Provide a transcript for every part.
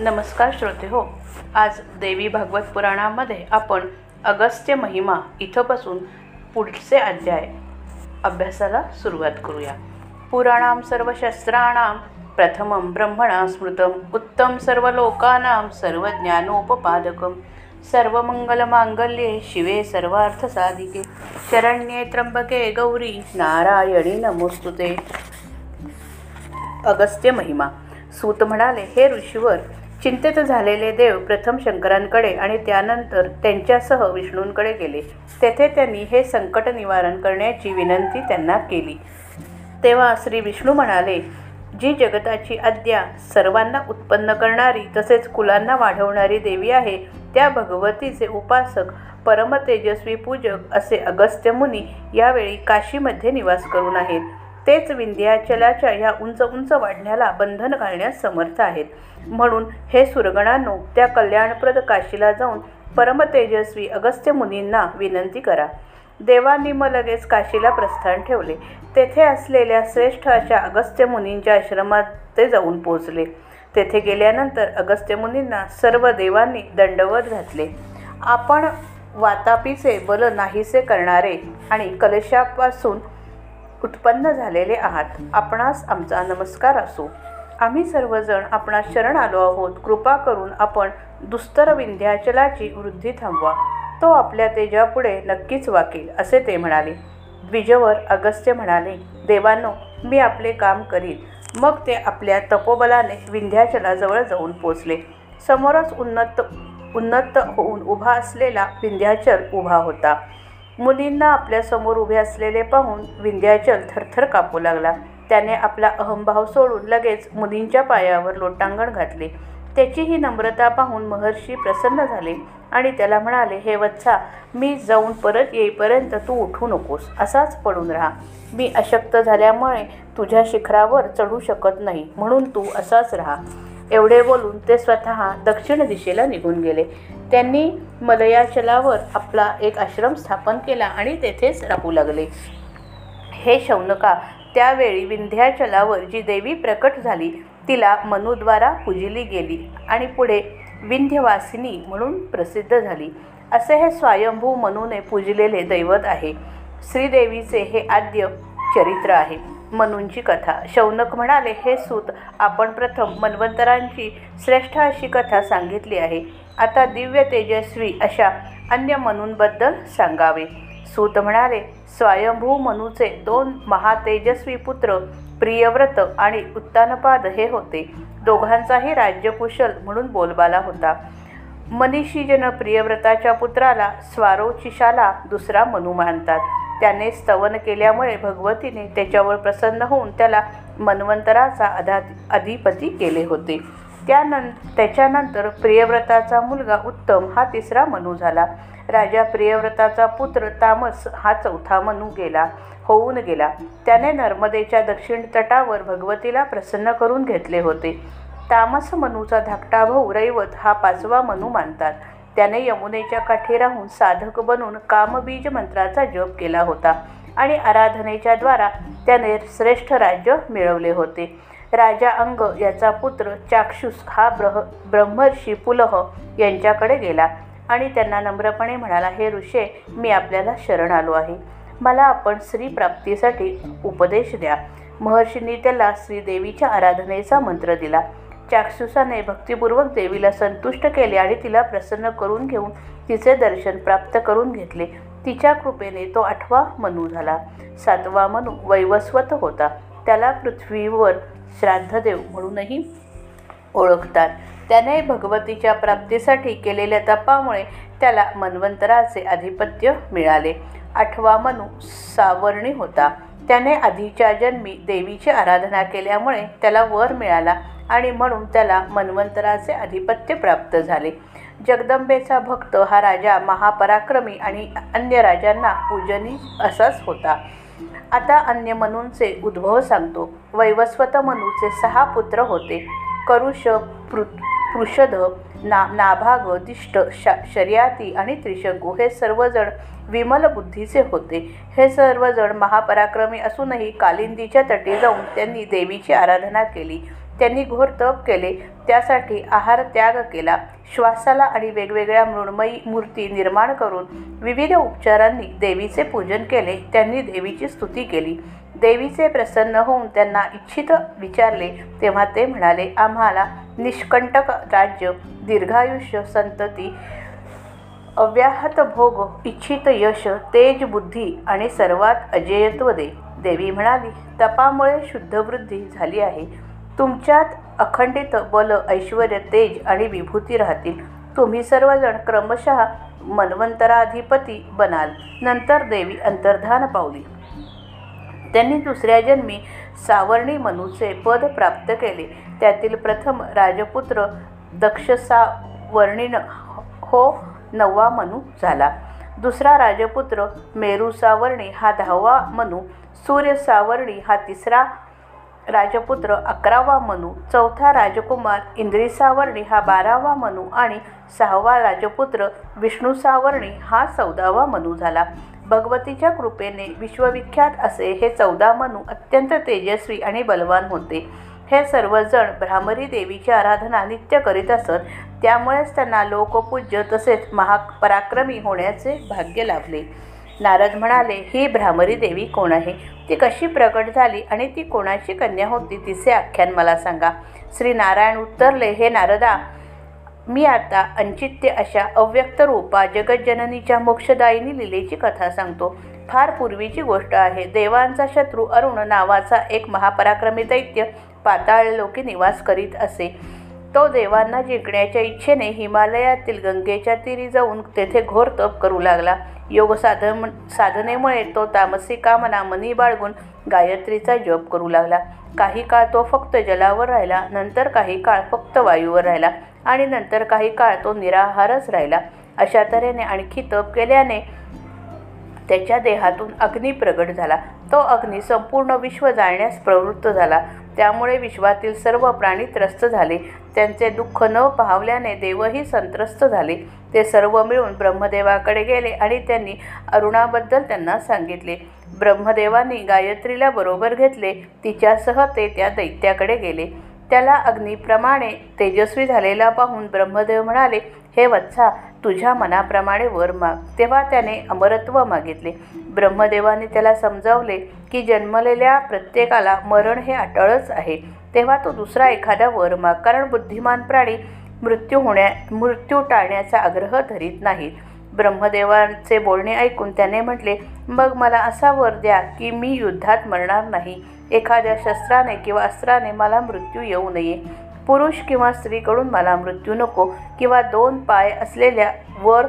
नमस्कार श्रोते हो आज देवी भागवत पुराणामध्ये आपण अगस्त्य महिमा इथंपासून पुढचे अध्याय अभ्यासाला सुरुवात करूया. पुराणाम सर्व शस्त्राणाम प्रथमं ब्रह्मणा स्मृतम उत्तम सर्व लोकानां सर्व ज्ञानोपपादकम सर्वमंगलमांगल्ये शिवे सर्वार्थसाधिके शरण्ये त्र्यंबके गौरी नारायणी नमोस्तुते. अगस्त्य महिमा सूत म्हणाले हे ऋषीवर चिंतेत झालेले देव प्रथम शंकरांकडे आणि त्यानंतर त्यांच्यासह विष्णूंकडे गेले. तेथे त्यांनी हे संकट निवारण करण्याची विनंती त्यांना केली. तेव्हा श्री विष्णू म्हणाले जी जगताची आद्या सर्वांना उत्पन्न करणारी तसेच कुलांना वाढवणारी देवी आहे त्या भगवतीचे उपासक परमतेजस्वी पूजक असे अगस्त्य मुनी यावेळी काशीमध्ये निवास करून आहेत. तेच विंध्याचलाच्या या उंच उंच वाढण्याला बंधन घालण्यास समर्थ आहेत. म्हणून हे सुरगणांनो त्या कल्याणप्रद काशीला जाऊन परमतेजस्वी अगस्त्य मुनींना विनंती करा. देवांनी मग लगेच काशीला प्रस्थान ठेवले. तेथे असलेल्या श्रेष्ठ अशा अगस्त्य मुनींच्या आश्रमात ते जाऊन पोहोचले. तेथे गेल्यानंतर अगस्त्य मुनींना सर्व देवांनी दंडवत घातले. आपण वातापीचे बल नाहीसे करणारे आणि कलशापासून उत्पन्न झालेले आहात. आपणास आमचा नमस्कार असो. आम्ही सर्वजण आपणास शरण आलो आहोत. कृपा करून आपण दुस्तर विंध्याचलाची वृद्धी थांबवा. तो आपल्या तेजापुढे नक्कीच वाकेल असे ते म्हणाले. द्विजवर अगस्त्य म्हणाले देवांनो मी आपले काम करीन. मग ते आपल्या तपोबलाने विंध्याचलाजवळ जाऊन पोचले. समोरच उन्नत उन्नत होऊन उभा असलेला विंध्याचल उभा होता. मुनींना आपल्यासमोर उभे असलेले पाहून विंध्याचल थरथर कापू लागला. त्याने आपला अहंभाव सोडून लगेच मुनींच्या पायावर लोटांगण घातले. त्याची ही नम्रता पाहून महर्षी प्रसन्न झाले आणि त्याला म्हणाले हे वत्सा मी जाऊन परत येईपर्यंत तू उठू नकोस. असाच पडून राहा. मी अशक्त झाल्यामुळे तुझ्या शिखरावर चढू शकत नाही. म्हणून तू असाच राहा. एवढे बोलून ते स्वतः दक्षिण दिशेला निघून गेले. त्यांनी मलयाचलावर आपला एक आश्रम स्थापन केला आणि तेथेच राहू लागले. हे शौनका त्यावेळी विंध्याचलावर जी देवी प्रकट झाली तिला मनुद्वारा पूजिली गेली आणि पुढे विंध्यवासिनी म्हणून प्रसिद्ध झाली. असे हे स्वयंभू मनूने पूजलेले दैवत आहे. श्रीदेवीचे हे आद्य चरित्र आहे. मनूंची कथा. शौनक म्हणाले हे सूत आपण प्रथम मन्वंतरांची श्रेष्ठ अशी कथा सांगितली आहे. आता दिव्य तेजस्वी अशा अन्य मनूंबद्दल सांगावे. सूत म्हणाले स्वयंभू मनूचे दोन महातेजस्वी पुत्र प्रियव्रत आणि उत्तानपाद हे होते. दोघांचाही राज्यकुशल म्हणून बोलबाला होता. मनीषीजन प्रियव्रताच्या पुत्राला स्वारोचिशाला दुसरा मनू मानतात. त्याने स्तवन केल्यामुळे भगवतीने त्याच्यावर प्रसन्न होऊन त्याला मन्वंतराचा अधा अधिपती केले होते. त्यानं त्याच्यानंतर प्रियव्रताचा मुलगा उत्तम हा तिसरा मनू झाला. राजा प्रियव्रताचा पुत्र तामस हा चौथा मनू गेला होऊन गेला. त्याने नर्मदेच्या दक्षिण तटावर भगवतीला प्रसन्न करून घेतले होते. तामस मनूचा धाकटा भाऊ रैवत हा पाचवा मनू मानतात. त्याने यमुनेच्या काठी राहून साधक बनून कामबीज मंत्राचा जप केला होता आणि आराधनेच्या द्वारा त्याने श्रेष्ठ राज्य मिळवले होते. राजा अंग याचा पुत्र चाक्षुस हा ब्रह ब्रह्मर्षी पुलह यांच्याकडे गेला आणि त्यांना नम्रपणे म्हणाला हे ऋषे मी आपल्याला शरण आलो आहे. मला आपण स्त्रीप्राप्तीसाठी उपदेश द्या. महर्षींनी त्याला श्रीदेवीच्या आराधनेचा मंत्र दिला. चाक्षुसाने भक्तिपूर्वक देवीला संतुष्ट केले आणि तिला प्रसन्न करून घेऊन तिचे दर्शन प्राप्त करून घेतले. तिच्या कृपेने तो आठवा मनू झाला. सातवा मनू वैवस्वत होता. त्याला पृथ्वीवर श्राद्धदेव म्हणूनही ओळखतात. त्याने भगवतीच्या प्राप्तीसाठी केलेल्या तपामुळे त्याला मन्वंतराचे आधिपत्य मिळाले. आठवा मनू सावर्णी होता. त्याने आधीच्या जन्मी देवीची आराधना केल्यामुळे त्याला वर मिळाला. आणि म्हणून त्याला मन्वंतराचे आधिपत्य प्राप्त झाले. जगदंबेचा भक्त हा राजा महापराक्रमी आणि अन्य राजांना पूजनी असाच होता. आता अन्य मनूंचे उद्भव सांगतो. वैवस्वत मनूचे सहा पुत्र होते. करुष पृ पृषध ना नाभाग दिष्ट श शर्याती आणि त्रिशंकू हे सर्वजण विमल बुद्धीचे होते. हे सर्वजण महापराक्रमी असूनही कालिंदीच्या तटी जाऊन त्यांनी देवीची आराधना केली. त्यांनी घोर तप केले. त्यासाठी आहार त्याग केला. श्वासाला आणि वेगवेगळ्या मृण्मयी मूर्ती निर्माण करून विविध उपचारांनी देवीचे पूजन केले. त्यांनी देवीची स्तुती केली. देवीचे प्रसन्न होऊन त्यांना इच्छित विचारले तेव्हा ते म्हणाले आम्हाला निष्कंटक राज्य दीर्घायुष्य संतती अव्याहत भोग इच्छित यश तेज बुद्धी आणि सर्वात अजेयत्व दे. देवी म्हणाली तपामुळे शुद्धवृद्धी झाली आहे. तुमच्यात अखंडित बल ऐश्वर तेज आणि विभूती राहतील. तुम्ही सर्वजण क्रमशः मन्वंतराधिपती बनाल. नंतर देवी अंतर्धान पावली. त्यांनी दुसऱ्या जन्मी सावर्णी मनूचे पद प्राप्त केले. त्यातील प्रथम राजपुत्र दक्षसावर्णीन हो नववा मनू झाला. दुसरा राजपुत्र मेरुसावर्णी हा दहावा मनू. सूर्यसावर्णी हा तिसरा राजपुत्र अकरावा मनू चौथा राजकुमार इंद्रिसावर्णी हा बारावा मनू आणि सहावा राजपुत्र विष्णुसावर्णी हा चौदावा मनू झाला. भगवतीच्या कृपेने विश्वविख्यात असे हे चौदा मनू अत्यंत तेजस्वी आणि बलवान होते. हे सर्वजण भ्रामरी देवीची आराधना नित्य करीत असत त्यामुळेच त्यांना लोकपूज्य तसेच महापराक्रमी होण्याचे भाग्य लाभले. नारद म्हणाले ही भ्रामरी देवी कोण आहे? ती कशी प्रकट झाली आणि ती कोणाची कन्या होती तिचे आख्यान मला सांगा. श्री नारायण उत्तरले हे नारदा मी आता अंचित्य अशा अव्यक्त रूपा जगज्जननीच्या मोक्षदायिनी लिलेची कथा सांगतो. फार पूर्वीची गोष्ट आहे. देवांचा शत्रू अरुण नावाचा एक महापराक्रमी दैत्य पाताळ लोकी निवास करीत असे. तो देवांना जिंकण्याच्या इच्छेने हिमालयातील गंगेच्या तीरी जाऊन तेथे घोर तप करू लागला. योग साधन साधनेमुळे तो तामसी कामना मनी बाळगून गायत्रीचा जप करू लागला. काही काळ तो फक्त जलावर राहिला नंतर काही काळ फक्त वायूवर राहिला आणि नंतर काही काळ तो निराहारच राहिला. अशा तऱ्हेने आणखी तप केल्याने त्याच्या देहातून अग्नी प्रगट झाला. तो अग्नी संपूर्ण विश्व जाळण्यास प्रवृत्त झाला. त्यामुळे विश्वातील सर्व प्राणी त्रस्त झाले. त्यांचे दुःख न पाहवल्याने देवही संत्रस्त झाले. ते सर्व मिळून ब्रह्मदेवाकडे गेले आणि त्यांनी अरुणाबद्दल त्यांना सांगितले. ब्रह्मदेवांनी गायत्रीला बरोबर घेतले. तिच्यासह ते त्या दैत्याकडे गेले. त्याला अग्नीप्रमाणे तेजस्वी झालेला पाहून ब्रह्मदेव म्हणाले हे वत्सा तुझ्या मनाप्रमाणे वर माग. तेव्हा त्याने अमरत्व मागितले. ब्रह्मदेवाने त्याला समजावले की जन्मलेल्या प्रत्येकाला मरण हे अटळच आहे. तेव्हा तो दुसरा एखादा वर माग. कारण बुद्धिमान प्राणी मृत्यू होण्या मृत्यू टाळण्याचा आग्रह धरीत नाही ब्रह्मदेवांचे बोलणे ऐकून त्याने म्हटले मग मला असा वर द्या की मी युद्धात मरणार नाही. एखाद्या शस्त्राने किंवा अस्त्राने मला मृत्यू येऊ नये. पुरुष किंवा स्त्रीकडून मला मृत्यू नको किंवा दोन पाय असलेल्या वर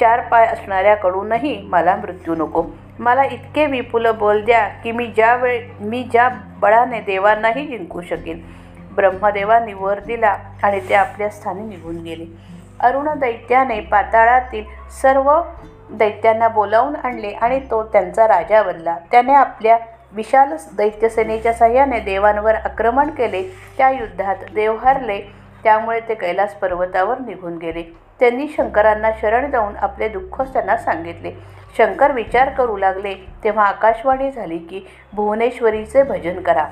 चार पाय असणाऱ्याकडूनही मला मृत्यू नको. मला इतके विपुल बोल द्या की मी ज्या वेळ मी ज्या बळाने देवांनाही जिंकू शकेन. ब्रह्मदेवांनी वर दिला आणि ते आपल्या स्थानी निघून गेले. अरुण दैत्याने पाताळातील सर्व दैत्यांना बोलावून आणले आणि तो त्यांचा राजा बनला. त्याने आपल्या विशाल दैत्यसेनेच्या साह्याने देवांवर आक्रमण केले. त्या युद्धात देव हरले. त्यामुळे ते कैलास पर्वतावर निघून गेले. त्यांनी शंकरांना शरण जाऊन आपले दुःख त्यांना सांगितले. शंकर विचार करू लागले. तेव्हा आकाशवाणी झाली की भुवनेश्वरीचे भजन करा.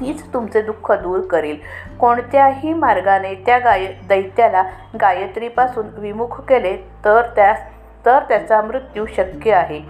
तीच तुमचे दुःख दूर करेल. कोणत्याही मार्गाने त्या गाय दैत्याला गायत्रीपासून विमुख केले तर त्या तर त्याचा मृत्यू शक्य आहे.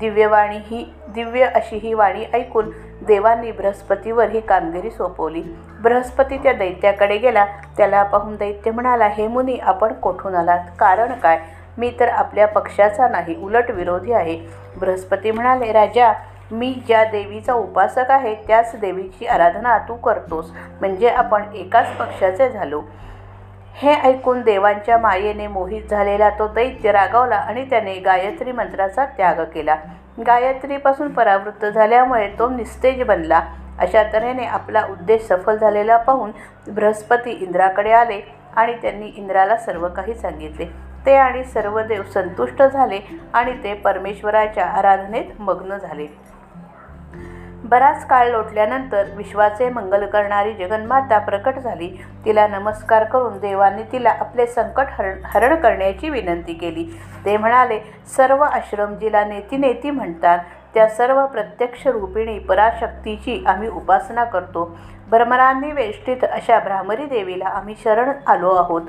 दिव्यवाणी ही दिव्य अशी ही वाणी ऐकून देवांनी बृहस्पतीवर ही कामगिरी सोपवली. बृहस्पती त्या दैत्याकडे गेला. त्याला पाहून दैत्य म्हणाला हे मुनी आपण कोठून आलात? कारण काय? मी तर आपल्या पक्षाचा नाही उलट विरोधी आहे. बृहस्पती म्हणाले राजा मी ज्या देवीचा उपासक आहे त्याच देवीची आराधना तू करतोस. म्हणजे आपण एकाच पक्षाचे झालो. हे ऐकून देवांच्या मायेने मोहित झालेला तो दैत्य रागावला आणि त्याने गायत्री मंत्राचा त्याग केला. गायत्रीपासून परावृत्त झाल्यामुळे तो निस्तेज बनला. अशा तऱ्हेने आपला उद्देश सफल झालेला पाहून बृहस्पती इंद्राकडे आले आणि त्यांनी इंद्राला सर्व काही सांगितले. ते आणि सर्व देव संतुष्ट झाले आणि ते परमेश्वराच्या आराधनेत मग्न झाले. बराच काळ लोटल्यानंतर विश्वाचे मंगल करणारी जगन्माता प्रकट झाली. तिला नमस्कार करून देवांनी तिला आपले संकट हरण हरण करण्याची विनंती केली. ते म्हणाले सर्व आश्रम जिला नेती नेती म्हणतात. त्या सर्व प्रत्यक्ष रूपिणी पराशक्तीची आम्ही उपासना करतो. भ्रमरांनी वेष्टीत अशा भ्रामरी देवीला आम्ही शरण आलो आहोत.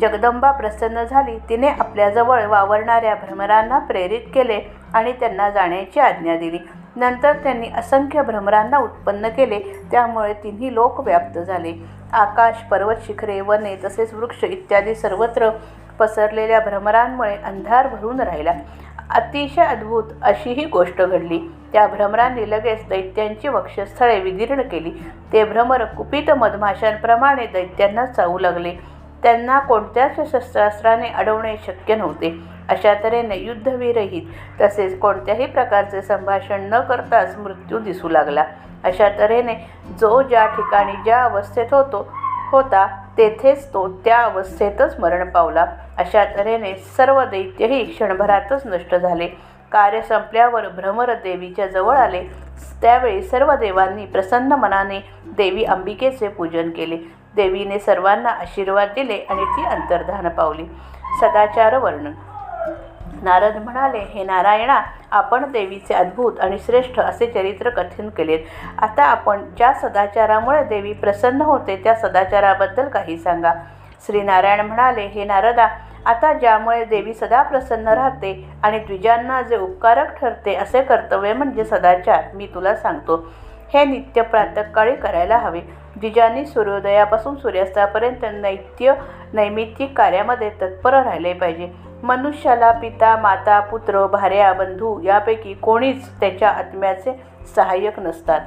जगदंबा प्रसन्न झाली. तिने आपल्याजवळ वावरणाऱ्या भ्रमरांना प्रेरित केले आणि त्यांना जाण्याची आज्ञा दिली. नंतर त्यांनी असंख्य भ्रमरांना उत्पन्न केले. त्यामुळे तिन्ही लोक व्याप्त झाले. आकाश पर्वत शिखरे वने तसेच वृक्ष इत्यादी सर्वत्र पसरलेल्या भ्रमरांमुळे अंधार भरून राहिला. अतिशय अद्भुत अशी ही गोष्ट घडली. त्या भ्रमरांनी लगेच दैत्यांची वक्षस्थळे विदीर्ण केली. ते भ्रमर कुपित मधमाशांप्रमाणे दैत्यांना चावू लागले. त्यांना कोणत्याच शस्त्रास्त्राने अडवणे शक्य नव्हते. अशा तऱ्हेने युद्धविरहित तसेच कोणत्याही प्रकारचे संभाषण न करताच मृत्यू दिसू लागला. अशा तऱ्हेने जो ज्या ठिकाणी ज्या अवस्थेत होतो होता तेथेच तो त्या अवस्थेतच मरण पावला. अशा तऱ्हेने सर्व दैत्यही क्षणभरातच नष्ट झाले. कार्य संपल्यावर भ्रमर देवीच्या जवळ आले. त्यावेळी सर्व देवांनी प्रसन्न मनाने देवी अंबिकेचे पूजन केले. देवीने सर्वांना आशीर्वाद दिले आणि ती अंतर्धान पावली. सदाचार वर्णन. नारद म्हणाले हे नारायणा आपण देवीचे अद्भुत आणि श्रेष्ठ असे चरित्र कथन केलेत. आता आपण ज्या सदाचारामुळे देवी प्रसन्न होते त्या सदाचाराबद्दल काही सांगा. श्रीनारायण म्हणाले हे नारदा आता ज्यामुळे देवी सदा प्रसन्न राहते आणि द्विजांना जे उपकारक ठरते असे कर्तव्य म्हणजे सदाचार. मी तुला सांगतो हे नित्य प्रातकाळी करायला हवे. जिजानी सूर्योदयापासून सूर्यास्तापर्यंत नैत्य नैमित्तिक कार्यामध्ये तत्पर राहिले पाहिजे. मनुष्याला पिता माता पुत्र भार्या बंधू यापैकी कोणीच त्याच्या आत्म्याचे सहाय्यक नसतात.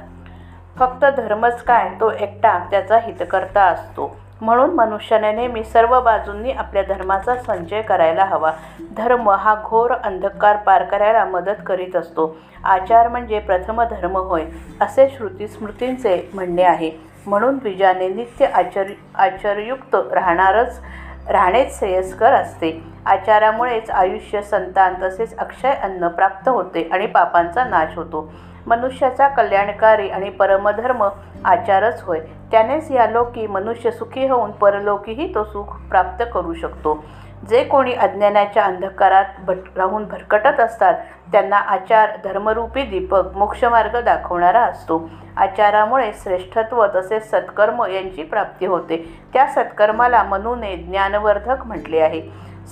फक्त धर्मच काय तो एकटा त्याचा हितकर्ता असतो. म्हणून मनुष्याने नेहमी सर्व बाजूंनी आपल्या धर्माचा संचय करायला हवा. धर्म हा घोर अंधकार पार करायला मदत करीत असतो. आचार म्हणजे प्रथम धर्म होय असे श्रुती स्मृतींचे म्हणणे आहे. म्हणून द्विजाने नित्य आचर आचरयुक्त राहणारच राहणेच श्रेयस्कर असते. आचारामुळेच आयुष्य संतान तसेच अक्षय अन्न प्राप्त होते आणि पापांचा नाश होतो. मनुष्याचा कल्याणकारी आणि परमधर्म आचारच होय. त्यानेच या लोकी मनुष्य सुखी होऊन परलोकीही तो सुख प्राप्त करू शकतो. जे कोणी अज्ञानाच्या अंधकारात भट राहून भरकटत असतात त्यांना आचार धर्मरूपी दीपक मोक्षमार्ग दाखवणारा असतो. आचारामुळे श्रेष्ठत्व तसेच सत्कर्म यांची प्राप्ती होते. त्या सत्कर्माला मनूने ज्ञानवर्धक म्हटले आहे.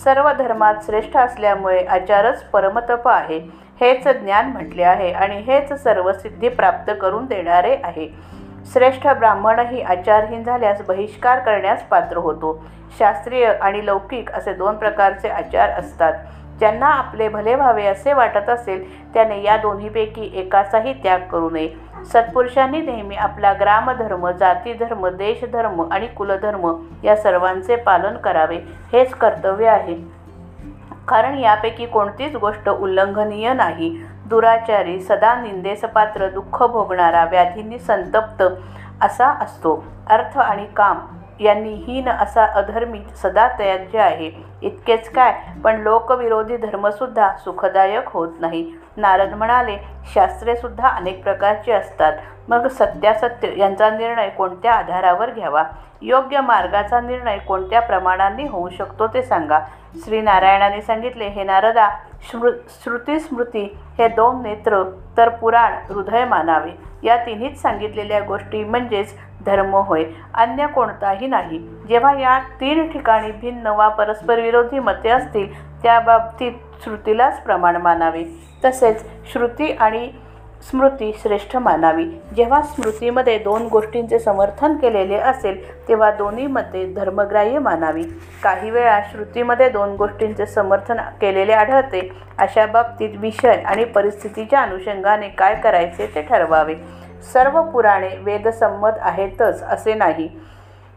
सर्व धर्मात श्रेष्ठ असल्यामुळे आचारच परमतप आहे. हेच ज्ञान म्हटले आहे आणि हेच सर्व सिद्धी प्राप्त करून देणारे आहे. श्रेष्ठ ब्राह्मणही आचारहीन झाल्यास बहिष्कार करण्यास पात्र होतो. शास्त्रीय आणि लौकिक असे दोन प्रकारचे आचार असतात. ज्यांना आपले भले व्हावे असे वाटत असेल त्याने या दोन्हीपैकी एकाचाही त्याग करू नये. सत्पुरुषांनी नेहमी आपला ग्रामधर्म जातीधर्म देशधर्म आणि कुलधर्म या सर्वांचे पालन करावे हेच कर्तव्य आहे. कारण यापैकी कोणतीच गोष्ट उल्लंघनीय नाही. दुराचारी सदा निंदेस पात्र दुःख भोगणारा व्याधींनी संतप्त असा असतो. अर्थ आणि काम यांनी हीन असा अधर्मी सदा त्याज्य आहे इतकेच काय? पण लोकविरोधी धर्मसुद्धा सुखदायक होत नाही. नारद म्हणाले शास्त्रेसुद्धा अनेक प्रकारची असतात. मग सत्यासत्य यांचा निर्णय कोणत्या आधारावर घ्यावा? योग्य मार्गाचा निर्णय कोणत्या प्रमाणांनी होऊ शकतो ते सांगा. श्रीनारायणाने सांगितले हे नारदा श्रु श्रुती स्मृती हे दोन नेत्र तर पुराण हृदय मानावे. या तिन्हीच सांगितलेल्या गोष्टी म्हणजेच धर्म होय. अन्य कोणताही नाही. जेव्हा या तीन ठिकाणी भिन्न वा परस्पर विरोधी मते असतील त्या बाबतीत श्रुतीलाच प्रमाण मानावे. तसेच श्रुती आणि स्मृती श्रेष्ठ मानावी. जेव्हा स्मृतीमध्ये दोन गोष्टींचे समर्थन केलेले असेल तेव्हा दोन्हीमध्ये धर्मग्राह्य मानावी. काही वेळा श्रुतीमध्ये दोन गोष्टींचे समर्थन केलेले आढळते. अशा बाबतीत विषय आणि परिस्थितीच्या अनुषंगाने काय करायचे ते ठरवावे. सर्व पुराणे वेदसंमत आहेतच असे नाही.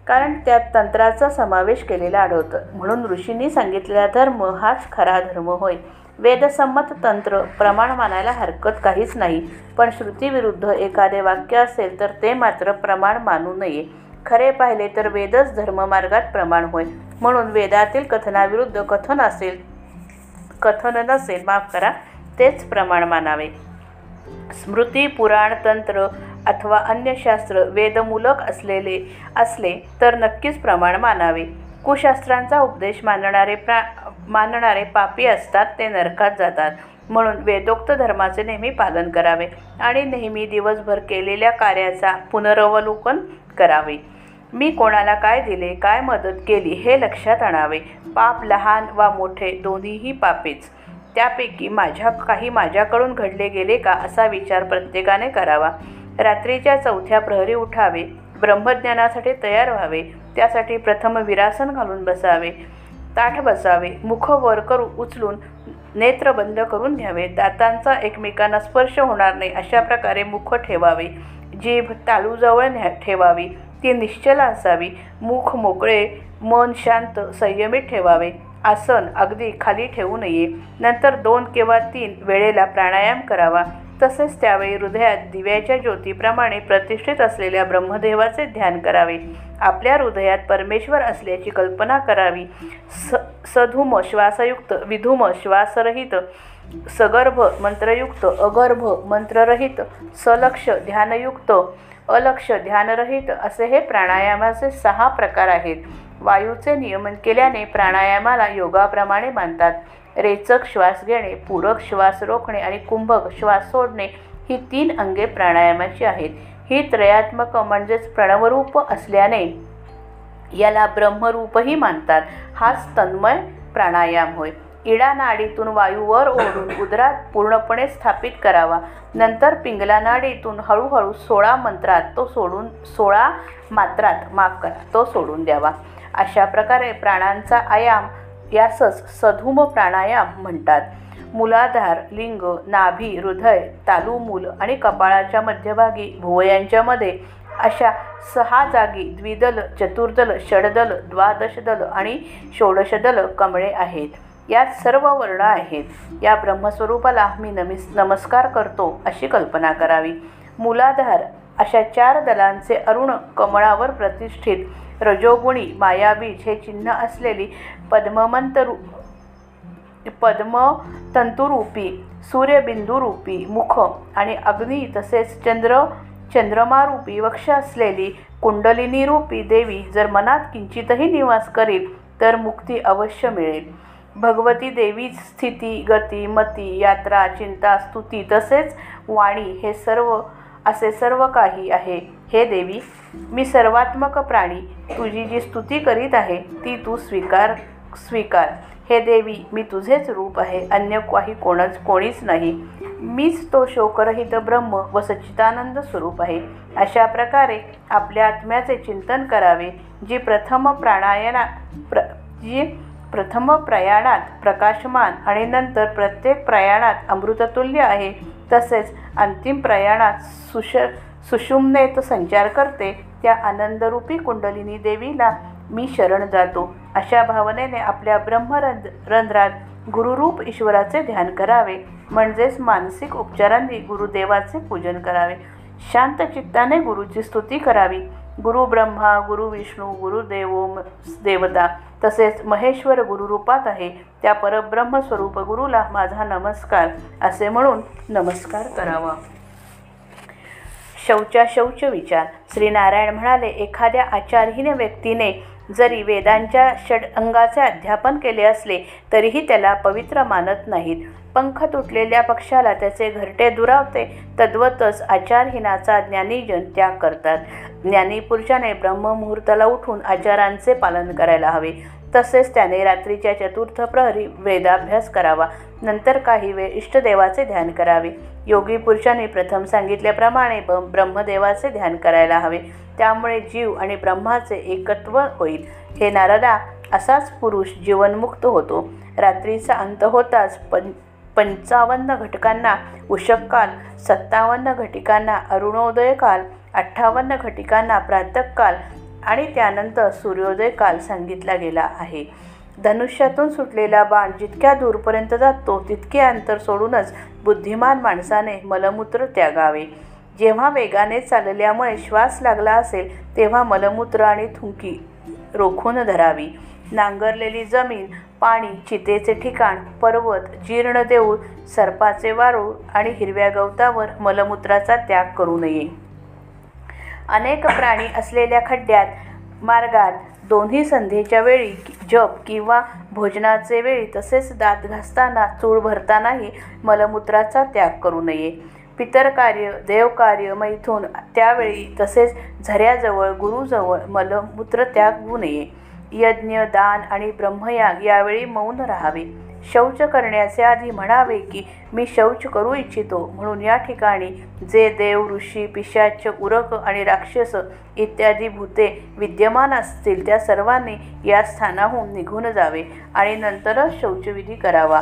कारण त्यात तंत्राचा समावेश केलेला आढळतं. म्हणून ऋषींनी सांगितलेला धर्म हाच खरा धर्म होय. वेदसंमत तंत्र प्रमाण मानायला हरकत काहीच नाही. पण श्रुतीविरुद्ध एखादे वाक्य असेल तर ते मात्र प्रमाण मानू नये. खरे पाहिले तर वेदच धर्ममार्गात प्रमाण होय. म्हणून वेदातील कथनाविरुद्ध कथन असेल कथन नसेल माफ करा तेच प्रमाण मानावे. स्मृती पुराण तंत्र अथवा अन्य शास्त्र वेदमूलक असलेले असले तर नक्कीच प्रमाण मानावे. कुशास्त्रांचा उपदेश मानणारे प्रा मानणारे पापी असतात ते नरकात जातात. म्हणून वेदोक्त धर्माचे नेहमी पालन करावे आणि नेहमी दिवसभर केलेल्या कार्याचा पुनरावलोकन करावे. मी कोणाला काय दिले काय मदत केली हे लक्षात आणावे. पाप लहान वा मोठे दोन्हीही पापेच. त्यापैकी माझ्या काही माझ्याकडून घडले गेले का असा विचार प्रत्येकाने करावा. रात्रीच्या चौथ्या प्रहरी उठावे. ब्रह्मज्ञानासाठी तयार व्हावे. त्यासाठी प्रथम विरासन घालून बसावे. ताठ बसावे. मुख वर करू उचलून नेत्र बंद करून घ्यावे. दातांचा एकमेकांना स्पर्श होणार नाही अशा प्रकारे मुख ठेवावे. जीभ तालूजवळ न्या ठेवावी. ती निश्चल असावी. मुख मोकळे मन शांत संयमित ठेवावे. आसन अगदी खाली ठेवू नये. नंतर दोन किंवा तीन वेळेला प्राणायाम करावा. तसेच त्यावेळी हृदयात दिव्याच्या ज्योतीप्रमाणे प्रतिष्ठित असलेल्या ब्रह्मदेवाचे ध्यान करावे. आपल्या हृदयात परमेश्वर असल्याची कल्पना करावी. स सधूम श्वासयुक्त विधूम श्वासरहित सगर्भ मंत्रयुक्त अगर्भ मंत्ररहित सलक्ष ध्यानयुक्त अलक्ष ध्यानरहित असे हे प्राणायामाचे सहा प्रकार आहेत. वायूचे नियमन केल्याने प्राणायामाला योगाप्रमाणे मानतात. रेचक श्वास घेणे पूरक श्वास रोखणे आणि कुंभक श्वास सोडणे ही तीन अंगे प्राणायामाची आहेत. ही त्रयात्मक म्हणजेच प्रणवरूप असल्याने याला ब्रह्मरूपही मानतात. हाच तन्मय प्राणायाम होय. इडा नाडीतून वायू वर ओढून उदरात पूर्णपणे स्थापित करावा. नंतर पिंगला नाडीतून हळूहळू सोळा मंत्रात तो सोडून सोळा मात्रात माफ करा तो सोडून द्यावा. अशा प्रकारे प्राणांचा आयाम यासच सधूम प्राणायाम म्हणतात. मुलाधार लिंग नाभी हृदय तालुमूल आणि कपाळाच्या मध्यभागी भुवयांच्या मध्ये अशा सहा जागी द्विदल चतुर्दल षडदल द्वादशदल आणि षोडशदल कमळे आहेत. यात सर्व वर्ण आहेत. या ब्रह्मस्वरूपाला मी नमिस नमस्कार करतो अशी कल्पना करावी. मूलाधार अशा चार दलांचे अरुण कमळावर प्रतिष्ठित रजोगुणी मायाबीज हे चिन्ह असलेली पद्ममंतरू पद्मतंतुरूपी सूर्यबिंदुरूपी मुख आणि अग्नी तसेच चंद्र चंद्रमारूपी वक्ष असलेली कुंडलिनीरूपी देवी जर मनात किंचितही निवास करील तर मुक्ती अवश्य मिळेल. भगवती देवीच स्थिती गती मती यात्रा चिंता स्तुती तसेच वाणी हे सर्व असे सर्व काही आहे. हे देवी मी सर्वात्मक प्राणी तुझी जी स्तुती करीत आहे ती तू स्वीकार स्वीकार. हे देवी मी तुझेच रूप आहे अन्य काही कोणच कोणीच नाही. मीच तो शोकरहित ब्रह्म व सच्चिदानंद स्वरूप आहे. अशा प्रकारे आपल्या आत्म्याचे चिंतन करावे जी प्रथम प्राणायना प्र जी प्रथम प्रयाणात प्रकाशमान आणि नंतर प्रत्येक प्रयाणात अमृततुल्य आहे तसेच अंतिम प्रयाणात सुश सुषुमनेत संचार करते त्या आनंदरूपी कुंडलिनी देवीला मी शरण जातो. अशा भावनेने आपल्या ब्रह्मरंध रंध्रात गुरुरूप ईश्वराचे ध्यान करावे म्हणजेच मानसिक उपचारांनी गुरुदेवाचे पूजन करावे. शांत चित्ताने गुरुची स्तुती करावी. गुरु ब्रह्मा गुरु विष्णू गुरुदेवो देवता तसेच महेश्वर गुरुरूपात आहे. त्या परब्रह्मस्वरूप गुरुला माझा नमस्कार असे म्हणून नमस्कार करावा. शौचा शौच विचार. श्रीनारायण म्हणाले एखाद्या आचारहीन व्यक्तीने जरी वेदांच्या षड अंगाचे अध्यापन केले असले तरीही त्याला पवित्र मानत नाहीत. पंख तुटलेल्या पक्षाला त्याचे घरटे दुरावते. तद्वतच आचारहीनाचा ज्ञानीजन त्याग करतात. ज्ञानीपुरुषाने ब्रह्ममुहूर्ताला उठून आचारांचे पालन करायला हवे. तसेच त्याने रात्रीच्या चतुर्थ प्रहरी वेदाभ्यास करावा. नंतर काही वेळ इष्टदेवाचे ध्यान करावे. योगी पुरुषांनी प्रथम सांगितल्याप्रमाणे ब ब्रह्मदेवाचे ध्यान करायला हवे. त्यामुळे जीव आणि ब्रह्माचे एकत्व होईल. हे नारदा असाच पुरुष जीवनमुक्त होतो. रात्रीचा अंत होताच पं पंचावन्न घटकांना उषककाल सत्तावन्न घटिकांना अरुणोदयकाल अठ्ठावन्न घटिकांना प्रातःकाल आणि त्यानंतर सूर्योदय काल सांगितला गेला आहे. धनुष्यातून सुटलेला बाण जितक्या दूरपर्यंत जातो तितके अंतर सोडूनच बुद्धिमान माणसाने मलमूत्र त्यागावे. जेव्हा वेगाने चालल्यामुळे श्वास लागला असेल तेव्हा मलमूत्र आणि थुंकी रोखून धरावी. नांगरलेली जमीन पाणी चितेचे ठिकाण पर्वत जीर्ण देऊळ सर्पाचे वारूळ आणि हिरव्या गवतावर मलमूत्राचा त्याग करू नये. अनेक प्राणी असलेल्या खड्ड्यात मार्गात दोन्ही संधीच्या वेळी जप किंवा भोजनाचे वेळी तसेच दात घासताना चूळ भरतानाही मलमूत्राचा त्याग करू नये. पितरकार्य देवकार्य मैथून त्यावेळी तसेच झऱ्याजवळ गुरुजवळ मलमूत्र त्याग होऊ नये. यज्ञ दान आणि ब्रह्मयाग यावेळी मौन राहावे. शौच करण्याचे आधी म्हणावे की मी शौच करू इच्छितो. म्हणून या ठिकाणी जे देव ऋषी पिशाच उरक आणि राक्षस इत्यादी भूते विद्यमान असतील त्या सर्वांनी या स्थानाहून निघून जावे आणि नंतरच शौचविधी करावा.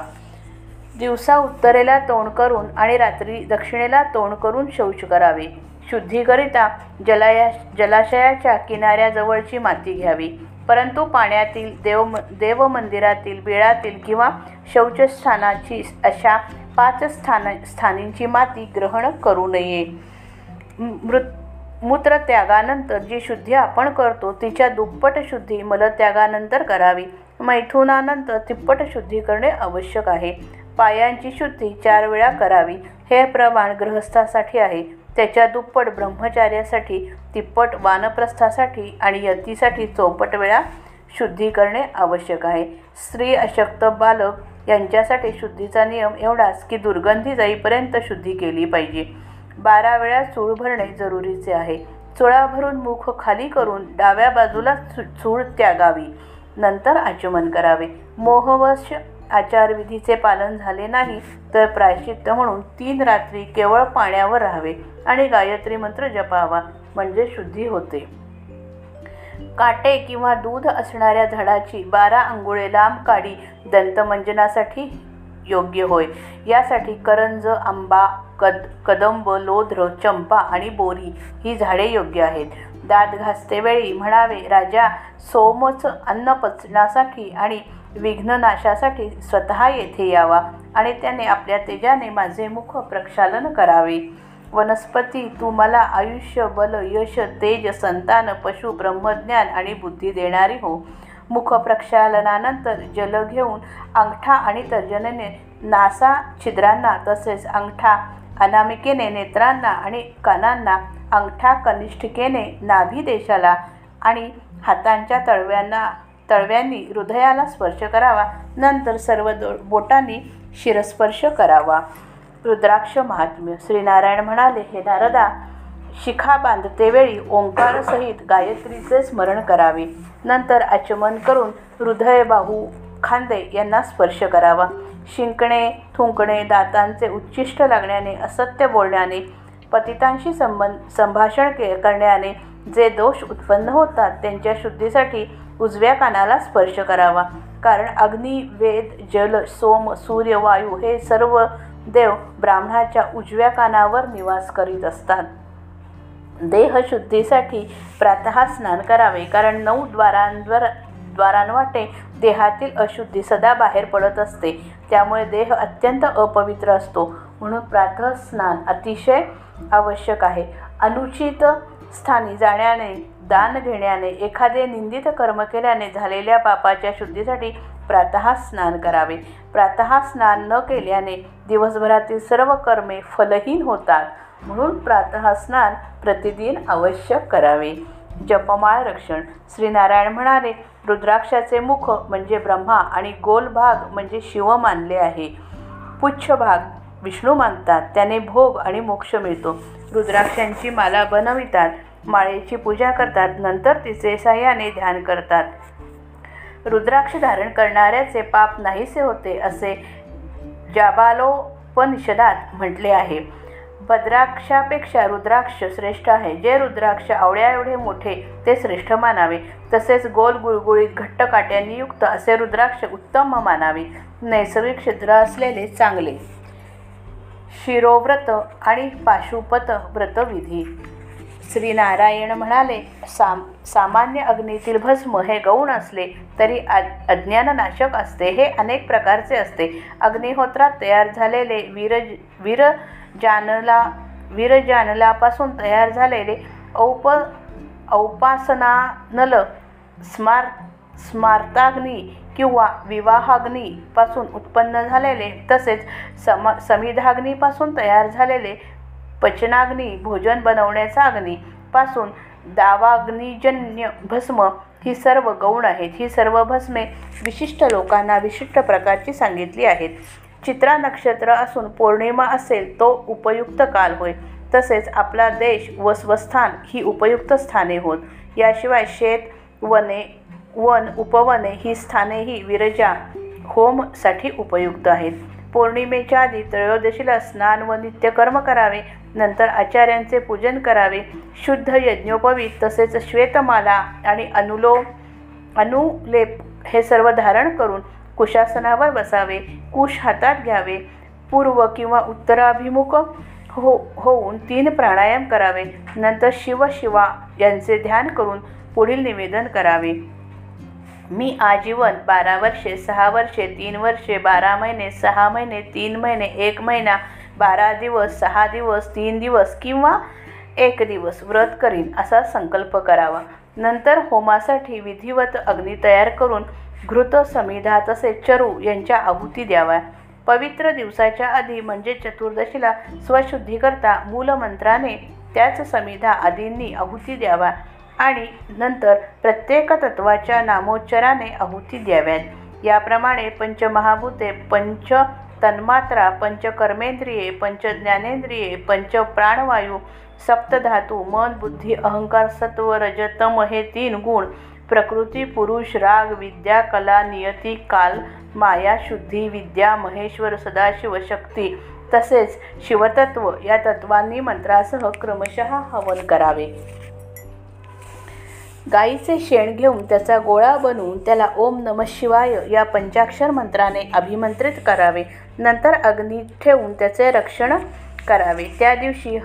दिवसा उत्तरेला तोंड करून आणि रात्री दक्षिणेला तोंड करून शौच करावे. शुद्धीकरिता जलाया जलाशयाच्या किनाऱ्याजवळची माती घ्यावी. परंतु पाण्यातील देव देवमंदिरातील बिळातील किंवा शौचस्थानाची अशा पाच स्थान स्थानींची माती ग्रहण करू नये. मृत मूत्रत्यागानंतर जी शुद्धी आपण करतो तिच्या दुप्पट शुद्धी मलत्यागानंतर करावी. मैथुनानंतर तिप्पट शुद्धी करणे आवश्यक आहे. पायांची शुद्धी चार वेळा करावी. हे प्रमाण गृहस्थासाठी आहे. त्याच्या दुप्पट ब्रह्मचार्यासाठी तिप्पट वानप्रस्थासाठी आणि यतीसाठी चौपट वेळा शुद्धी करणे आवश्यक आहे. स्त्री अशक्त बालक यांच्यासाठी शुद्धीचा नियम एवढाच की दुर्गंधी जाईपर्यंत शुद्धी केली पाहिजे. बारा वेळा चूळ भरणे जरुरीचे आहे. चुळा भरून मुख खाली करून डाव्या बाजूला चूळ त्यागावी. नंतर आचमन करावे. मोहवश आचारविधीचे पालन झाले नाही तर प्रायश्चित्त म्हणून तीन रात्री केवळ पाण्यावर राहावे आणि गायत्री मंत्र जपावा म्हणजे शुद्धी होते. काटे किंवा दूध असणाऱ्या झाडाची बारा अंघोळे लांब काडी दंतमंजनासाठी योग्य होय. यासाठी करंज आंबा कद कदंब लोध्र चंपा आणि बोरी ही झाडे योग्य आहेत. दात घासतेवेळी म्हणावे राजा सोमच अन्न पचण्यासाठी आणि विघ्ननाशासाठी स्वतः येथे यावा आणि त्याने आपल्या तेजाने माझे मुख प्रक्षालन करावे. वनस्पती तू मला आयुष्य बल यश तेज संतान पशु ब्रह्मज्ञान आणि बुद्धी देणारी हो. मुख प्रक्षालनानंतर जल घेऊन अंगठा आणि तर्जनेने नासा छिद्रांना तसेच अंगठा अनामिकेने नेत्रांना आणि कानांना अंगठा कनिष्ठिकेने नाभी देशाला आणि हातांच्या तळव्यांना तळव्यांनी हृदयाला स्पर्श करावा. नंतर सर्व दो बोटांनी शिरस्पर्श करावा. रुद्राक्ष महात्म्य श्रीनारायण म्हणाले हे नारदा शिखा बांधतेवेळी ओंकारसहित गायत्रीचे स्मरण करावे. नंतर आचमन करून हृदय बाहू खांदे यांना स्पर्श करावा. शिंकणे थुंकणे दातांचे उच्चिष्ट लागण्याने असत्य बोलण्याने पतितांशी संबंध संभाषण के करण्याने जे दोष उत्पन्न होतात त्यांच्या शुद्धीसाठी उजव्या कानाला स्पर्श करावा. कारण अग्नी वेद जल सोम सूर्य वायू हे सर्व देव ब्राह्मणाच्या उजव्या कानावर निवास करीत असतात. देहशुद्धीसाठी प्रातः स्नान करावे. कारण नऊ द्वारांवर द्वारांवाटे देहातील अशुद्धी सदा बाहेर पडत असते. त्यामुळे देह अत्यंत अपवित्र असतो. म्हणून प्रातः स्नान अतिशय आवश्यक आहे. अनुचित स्थानी जाण्याने दान घेण्याने एखादे निंदित कर्म केल्याने झालेल्या पापाच्या शुद्धीसाठी प्रातः स्नान करावे. प्रातः स्नान न केल्याने दिवसभरातील सर्व कर्मे फलहीन होतात. म्हणून प्रातः स्नान प्रतिदिन आवश्यक करावे. जपमाळ रक्षण. श्रीनारायण म्हणाले रुद्राक्षाचे मुख म्हणजे ब्रह्मा आणि गोल भाग म्हणजे शिव मानले आहे. पुच्छ भाग विष्णू मानतात. त्याने भोग आणि मोक्ष मिळतो. रुद्राक्षांची माला बनवितात. माळेची पूजा करतात नंतर तिचे साह्याने ध्यान करतात. रुद्राक्ष धारण करणाऱ्याचे पाप नाहीसे होते असे जाबालोपनिषदात म्हटले आहे. भद्राक्षापेक्षा रुद्राक्ष श्रेष्ठ आहे. जे रुद्राक्ष आवड्या एवढे मोठे ते श्रेष्ठ मानावे. तसेच गोल गुळगुळीत घट्ट काट्यांनी युक्त असे रुद्राक्ष उत्तम मानावे. नैसर्गिक छिद्र असलेले चांगले. शिरोव्रत आणि पाशुपत व्रतविधी श्रीनारायण म्हणाले साम सामान्य अग्नीतील भस्म हे गौण असले तरी अज्ञाननाशक असते. हे अनेक प्रकारचे असते. अग्निहोत्रात तयार झालेले वीर वीरजानला वीरजानलापासून तयार झालेले औप औपासनानल स्मार स्मार्ताग्नी किंवा विवाहाग्नीपासून उत्पन्न झालेले तसेच सम समिधाग्नीपासून तयार झालेले पचनाग्नी भोजन बनवण्याचा अग्नी पासून दावाग्निजन्य भस्म ही सर्व गौण आहेत. ही सर्व भस्मे विशिष्ट लोकांना विशिष्ट प्रकारची सांगितली आहेत. चित्रा नक्षत्र असून पौर्णिमा असेल तो उपयुक्त काल होय. तसेच आपला देश व स्वस्थान ही उपयुक्त स्थाने होत. याशिवाय शेत वने वन उपवने ही स्थानेही विरजा होमसाठी उपयुक्त आहेत. पौर्णिमेच्या आधी त्रयोदशीला स्नान व नित्यकर्म करावे नंतर आचार्यांचे पूजन करावे. शुद्ध यज्ञोपवीत तसेच श्वेतमाला आणि अनुलोम अनुलेप हे सर्व धारण करून कुशासनावर बसावे. कुश हातात घ्यावे. पूर्व किंवा उत्तराभिमुख हो होऊन तीन प्राणायाम करावे. नंतर शिव शिवा यांचे ध्यान करून पुढील निवेदन करावे. मी आजीवन बारा वर्षे सहा वर्षे तीन वर्षे बारा महिने सहा महिने तीन महिने एक महिना बारा दिवस सहा दिवस तीन दिवस किंवा एक दिवस व्रत करीन असा संकल्प करावा. नंतर होमासाठी विधिवत अग्नी तयार करून घृत समिधा तसेच चरू यांच्या आहुती द्याव्या. पवित्र दिवसाच्या आधी म्हणजे चतुर्दशीला स्वशुद्धीकरता मूलमंत्राने त्याच समिधा आदींनी आहुती द्यावा आणि नंतर प्रत्येक तत्वाच्या नामोच्चाराने आहुती द्याव्यात. याप्रमाणे पंचमहाभूते पंच तन्मात्रा पंचकर्मेंद्रिये पंचज्ञानेंद्रिये पंच प्राणवायू सप्तधातू मन बुद्धी अहंकार सत्व रजतम हे तीन गुण प्रकृती पुरुष राग विद्या कला नियती काल माया शुद्धी विद्या महेश्वर सदाशिव शक्ती तसेच शिवतत्व या तत्वांनी मंत्रासह क्रमशः हवन करावे. गाईचे शेण घेऊन त्याचा गोळा बनवून त्याला ओम नम शिवाय या पंचाक्षर मंत्राने अभिमंत्रित करावे. नंतर अग्नी ठेवून त्याचे रक्षण करावे. त्या दिवशी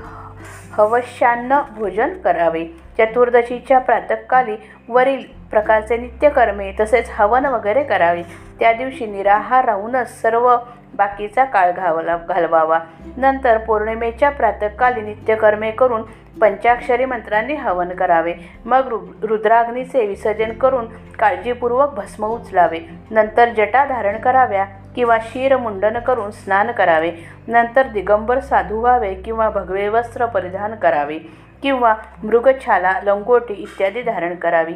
हवश्यान्न भोजन करावे. चतुर्दशीच्या प्रातकाली वरील प्रकारचे नित्यकर्मे तसेच हवन वगैरे करावे. त्या दिवशी निराहार राहूनच सर्व बाकीचा काळ घावला घालवावा. नंतर पौर्णिमेच्या प्रातकाली नित्यकर्मे करून पंचाक्षरी मंत्रांनी हवन करावे. मग रु रुद्राग्नीचे विसर्जन करून काळजीपूर्वक भस्म उचलावे. नंतर जटा धारण कराव्या किंवा शिरमुंडन करून स्नान करावे. नंतर दिगंबर साधू व्हावे किंवा भगवे वस्त्र परिधान करावे किंवा मृगछाला लंगोटी इत्यादी धारण करावी.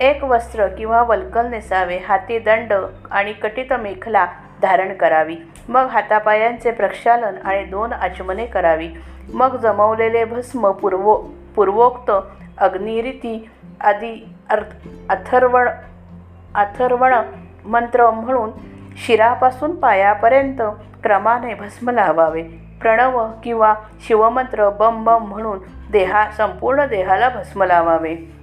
एक वस्त्र किंवा वल्कल नेसावे. हाती दंड आणि कटित मेखला धारण करावी. मग हातापायांचे प्रक्षालन आणि दोन आचमने करावी. मग जमवलेले भस्म पूर्वो पूर्वोक्त अग्निरीती आदी अर्थ अथर्वण अथर्वण मंत्र म्हणून शिरापासून पायापर्यंत क्रमाने भस्म लावावे. प्रणव किंवा शिवमंत्र बम बम म्हणून देहा संपूर्ण देहाला भस्म लावावे.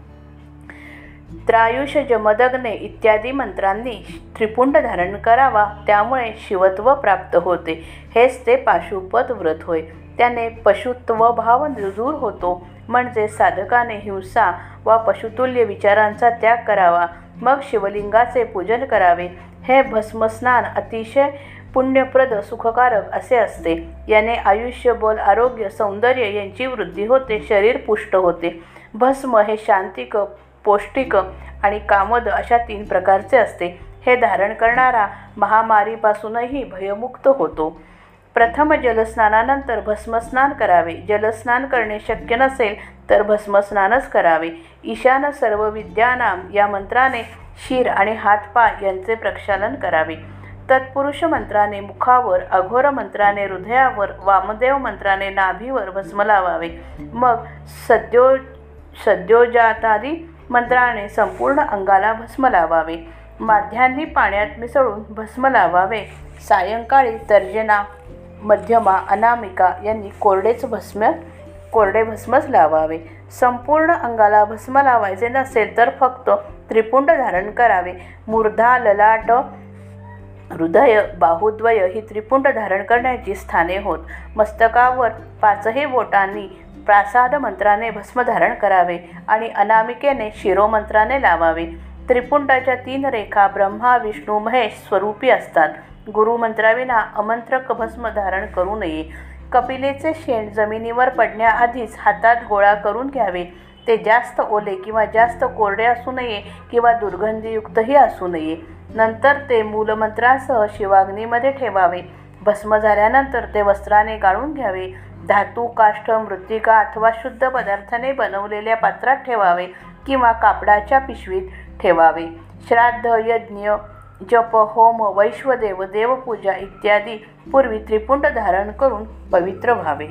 त्रायुष जमदग्ने इत्यादी मंत्रांनी त्रिपुंड धारण करावा त्यामुळे शिवत्व प्राप्त होते. हेच ते पाशुपत व्रत होय. त्याने पशुत्व भाव दूर होतो. म्हणजे साधकाने हिंसा वा पशुतुल्य विचारांचा त्याग करावा. मग शिवलिंगाचे पूजन करावे. हे भस्मस्नान अतिशय पुण्यप्रद सुखकारक असे असते. याने आयुष्य बल आरोग्य सौंदर्य यांची वृद्धी होते. शरीर पुष्ट होते. भस्म हे शांतिक पौष्टिक आणि कामद अशा तीन प्रकारचे असते. हे धारण करणारा महामारीपासूनही भयमुक्त होतो. प्रथम जलस्नानानंतर भस्मस्नान करावे. जलस्नान करणे शक्य नसेल तर भस्मस्नानच करावे. ईशान सर्व विद्यानाम या मंत्राने शिर आणि हातपाय यांचे प्रक्षालन करावे. तत्पुरुष मंत्राने मुखावर अघोर मंत्राने हृदयावर वामदेव मंत्राने नाभीवर भस्म लावावे. मग सद्यो सद्योजातादी मंत्राने संपूर्ण अंगाला भस्म लावावे. माध्यांनी पाण्यात मिसळून भस्म लावावे. सायंकाळी तर्जना मध्यमा अनामिका यांनी कोरडेच भस्म कोरडे भस्मच लावावे. संपूर्ण अंगाला भस्म लावायचे नसेल तर फक्त त्रिपुंड धारण करावे. मूर्धा ललाट हृदय बाहुद्वय ही त्रिपुंड धारण करण्याची स्थाने होत. मस्तकावर पाचही बोटांनी प्रासाद मंत्राने भस्म धारण करावे आणि अनामिकेने शिरोमंत्राने लावावे. त्रिपुंडाच्या तीन रेखा ब्रह्मा विष्णू महेश स्वरूपी असतात. गुरुमंत्राविना अमंत्रक भस्म धारण करू नये. कपिलेचे शेण जमिनीवर पडण्याआधीच हातात गोळा करून घ्यावे. ते जास्त ओले किंवा जास्त कोरडे असू नये किंवा दुर्गंधीयुक्तही असू नये. नंतर ते मूलमंत्रासह शिवाग्नीमध्ये ठेवावे. भस्म झाल्यानंतर ते वस्त्राने गाळून घ्यावे. धातू काष्ठ मृत्तिका अथवा शुद्ध पदार्थाने बनवलेल्या पात्रात ठेवावे किंवा कापडाच्या पिशवीत ठेवावे. श्राद्ध यज्ञ जप होम वैश्वदेव देवपूजा इत्यादी पूर्वी त्रिपुंड धारण करून पवित्र व्हावे.